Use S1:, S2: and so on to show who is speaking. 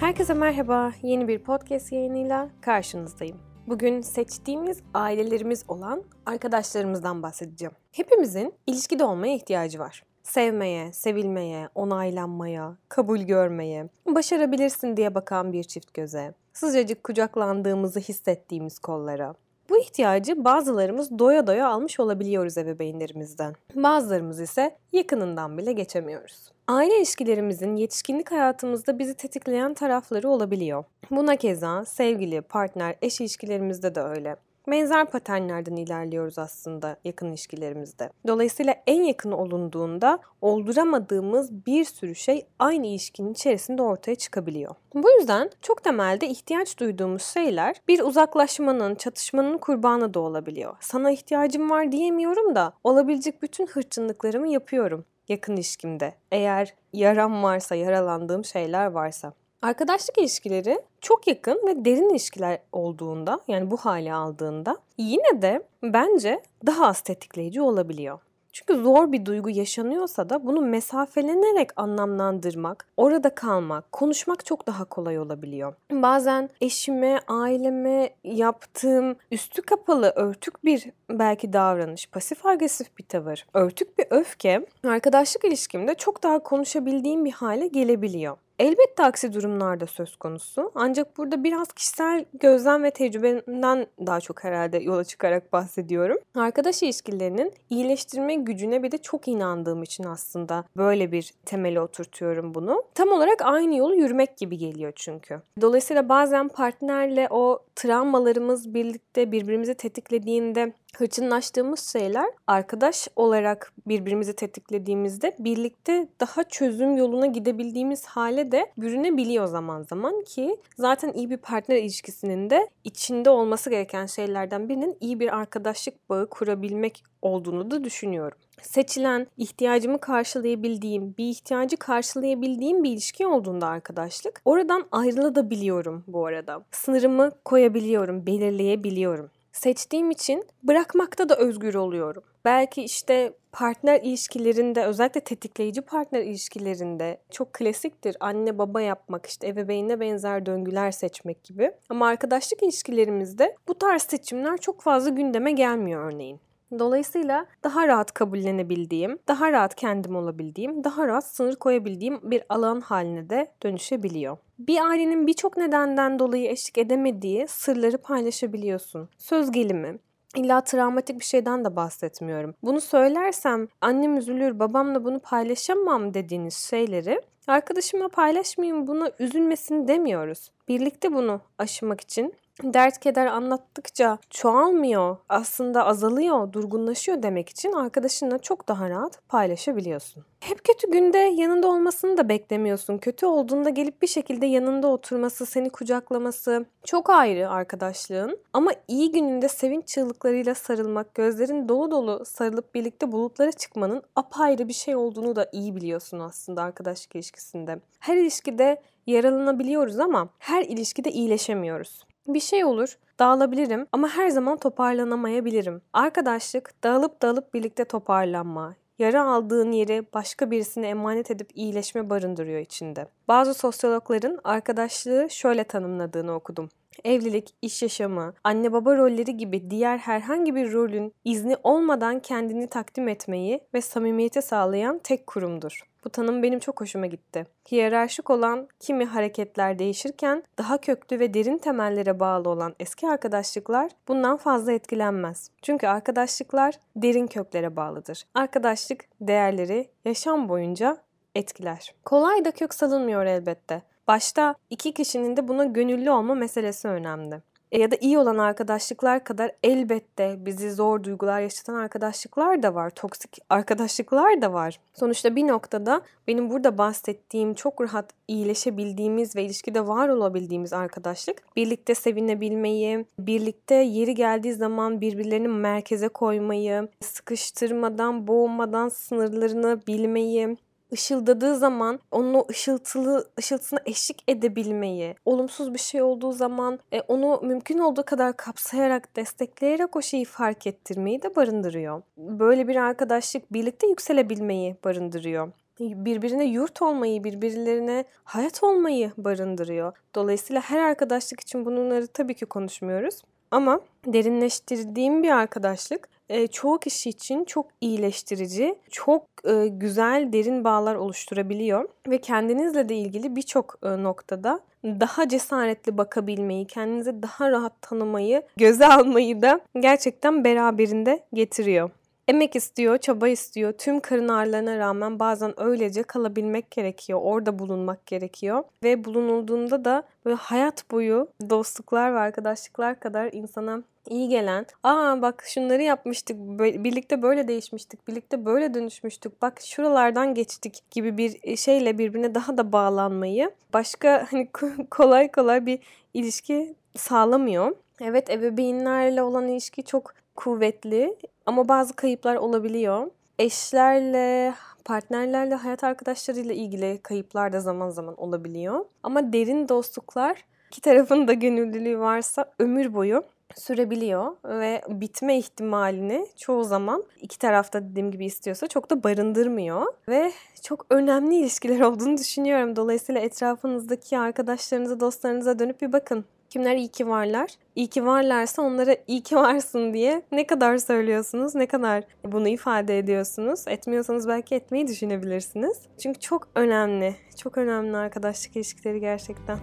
S1: Herkese merhaba. Yeni bir podcast yayınıyla karşınızdayım. Bugün seçtiğimiz ailelerimiz olan arkadaşlarımızdan bahsedeceğim. Hepimizin ilişkide olmaya ihtiyacı var. Sevmeye, sevilmeye, onaylanmaya, kabul görmeye, başarabilirsin diye bakan bir çift göze, sıcacık kucaklandığımızı hissettiğimiz kollara, bu ihtiyacı bazılarımız doya doya almış olabiliyoruz ebeveynlerimizden. Bazılarımız ise yakınından bile geçemiyoruz. Aile ilişkilerimizin yetişkinlik hayatımızda bizi tetikleyen tarafları olabiliyor. Buna keza sevgili, partner, eş ilişkilerimizde de öyle benzer paternlerden ilerliyoruz aslında yakın ilişkilerimizde. Dolayısıyla en yakın olunduğunda olduramadığımız bir sürü şey aynı ilişkinin içerisinde ortaya çıkabiliyor. Bu yüzden çok temelde ihtiyaç duyduğumuz şeyler bir uzaklaşmanın, çatışmanın kurbanı da olabiliyor. Sana ihtiyacım var diyemiyorum da olabilecek bütün hırçınlıklarımı yapıyorum yakın ilişkimde. Eğer yaram varsa, yaralandığım şeyler varsa. Arkadaşlık ilişkileri çok yakın ve derin ilişkiler olduğunda yani bu hale aldığında yine de bence daha az tetikleyici olabiliyor. Çünkü zor bir duygu yaşanıyorsa da bunu mesafelenerek anlamlandırmak, orada kalmak, konuşmak çok daha kolay olabiliyor. Bazen eşime, aileme yaptığım üstü kapalı, örtük bir belki davranış, pasif agresif bir tavır, örtük bir öfke arkadaşlık ilişkimde çok daha konuşabildiğim bir hale gelebiliyor. Elbette aksi durumlarda söz konusu. Ancak burada biraz kişisel gözlem ve tecrübemden daha çok herhalde yola çıkarak bahsediyorum. Arkadaş ilişkilerinin iyileştirme gücüne bir de çok inandığım için aslında böyle bir temeli oturtuyorum bunu. Tam olarak aynı yolu yürümek gibi geliyor çünkü. Dolayısıyla bazen partnerle o travmalarımız birlikte birbirimizi tetiklediğinde hırçınlaştığımız şeyler arkadaş olarak birbirimizi tetiklediğimizde birlikte daha çözüm yoluna gidebildiğimiz hale de bürünebiliyor zaman zaman ki zaten iyi bir partner ilişkisinin de içinde olması gereken şeylerden birinin iyi bir arkadaşlık bağı kurabilmek olduğunu da düşünüyorum. Seçilen, ihtiyacımı karşılayabildiğim, bir ihtiyacı karşılayabildiğim bir ilişki olduğunda arkadaşlık, oradan ayrılabiliyorum bu arada. Sınırımı koyabiliyorum, belirleyebiliyorum seçtiğim için bırakmakta da özgür oluyorum. Belki işte partner ilişkilerinde özellikle tetikleyici partner ilişkilerinde çok klasiktir anne baba yapmak işte ebeveynine benzer döngüler seçmek gibi. Ama arkadaşlık ilişkilerimizde bu tarz seçimler çok fazla gündeme gelmiyor örneğin. Dolayısıyla daha rahat kabullenebildiğim, daha rahat kendim olabildiğim, daha rahat sınır koyabildiğim bir alan haline de dönüşebiliyor. Bir ailenin birçok nedenden dolayı eşlik edemediği sırları paylaşabiliyorsun. Söz gelimi, İlla travmatik bir şeyden de bahsetmiyorum. Bunu söylersem annem üzülür, babamla bunu paylaşamam dediğiniz şeyleri arkadaşıma paylaşmayayım buna üzülmesin demiyoruz. Birlikte bunu aşımak için dert keder anlattıkça çoğalmıyor, aslında azalıyor, durgunlaşıyor demek için arkadaşınla çok daha rahat paylaşabiliyorsun. Hep kötü günde yanında olmasını da beklemiyorsun. Kötü olduğunda gelip bir şekilde yanında oturması, seni kucaklaması çok ayrı arkadaşlığın. Ama iyi gününde sevinç çığlıklarıyla sarılmak, gözlerin dolu dolu sarılıp birlikte bulutlara çıkmanın apayrı bir şey olduğunu da iyi biliyorsun aslında arkadaşlık ilişkisinde. Her ilişkide yaralanabiliyoruz ama her ilişkide iyileşemiyoruz. Bir şey olur, dağılabilirim ama her zaman toparlanamayabilirim. Arkadaşlık dağılıp dağılıp birlikte toparlanma, yara aldığın yeri başka birisine emanet edip iyileşme barındırıyor içinde. Bazı sosyologların arkadaşlığı şöyle tanımladığını okudum. Evlilik, iş yaşamı, anne baba rolleri gibi diğer herhangi bir rolün izni olmadan kendini takdim etmeyi ve samimiyeti sağlayan tek kurumdur. Bu tanım benim çok hoşuma gitti. Hiyerarşik olan kimi hareketler değişirken daha köklü ve derin temellere bağlı olan eski arkadaşlıklar bundan fazla etkilenmez. Çünkü arkadaşlıklar derin köklere bağlıdır. Arkadaşlık değerleri yaşam boyunca etkiler. Kolay da kök salınmıyor elbette. Başta iki kişinin de buna gönüllü olma meselesi önemli. E, ya da iyi olan arkadaşlıklar kadar elbette bizi zor duygular yaşatan arkadaşlıklar da var. Toksik arkadaşlıklar da var. Sonuçta bir noktada benim burada bahsettiğim çok rahat iyileşebildiğimiz ve ilişkide var olabildiğimiz arkadaşlık birlikte sevinebilmeyi, birlikte yeri geldiği zaman birbirlerini merkeze koymayı, sıkıştırmadan, boğmadan sınırlarını bilmeyi, ışıldadığı zaman onun o ışıltılı ışıltısına eşlik edebilmeyi, olumsuz bir şey olduğu zaman e, onu mümkün olduğu kadar kapsayarak, destekleyerek o şeyi fark ettirmeyi de barındırıyor. Böyle bir arkadaşlık birlikte yükselebilmeyi barındırıyor. birbirine yurt olmayı, birbirlerine hayat olmayı barındırıyor. Dolayısıyla her arkadaşlık için bunları tabii ki konuşmuyoruz. Ama derinleştirdiğim bir arkadaşlık e, çoğu kişi için çok iyileştirici, çok e, güzel derin bağlar oluşturabiliyor ve kendinizle de ilgili birçok e, noktada daha cesaretli bakabilmeyi, kendinizi daha rahat tanımayı, göze almayı da gerçekten beraberinde getiriyor. Emek istiyor, çaba istiyor. Tüm karın ağrılarına rağmen bazen öylece kalabilmek gerekiyor. Orada bulunmak gerekiyor. Ve bulunulduğunda da böyle hayat boyu dostluklar ve arkadaşlıklar kadar insana iyi gelen, aa bak şunları yapmıştık, birlikte böyle değişmiştik, birlikte böyle dönüşmüştük, bak şuralardan geçtik gibi bir e, şeyle birbirine daha da bağlanmayı başka hani kolay kolay bir ilişki sağlamıyor. Evet ebeveynlerle olan ilişki çok kuvvetli ama bazı kayıplar olabiliyor. Eşlerle, partnerlerle, hayat arkadaşlarıyla ilgili kayıplar da zaman zaman olabiliyor. Ama derin dostluklar iki tarafın da gönüllülüğü varsa ömür boyu sürebiliyor ve bitme ihtimalini çoğu zaman iki tarafta dediğim gibi istiyorsa çok da barındırmıyor ve çok önemli ilişkiler olduğunu düşünüyorum. Dolayısıyla etrafınızdaki arkadaşlarınıza, dostlarınıza dönüp bir bakın. Kimler iyi ki varlar? İyi ki varlarsa onlara iyi ki varsın diye ne kadar söylüyorsunuz, ne kadar bunu ifade ediyorsunuz. Etmiyorsanız belki etmeyi düşünebilirsiniz. Çünkü çok önemli, çok önemli arkadaşlık ilişkileri gerçekten.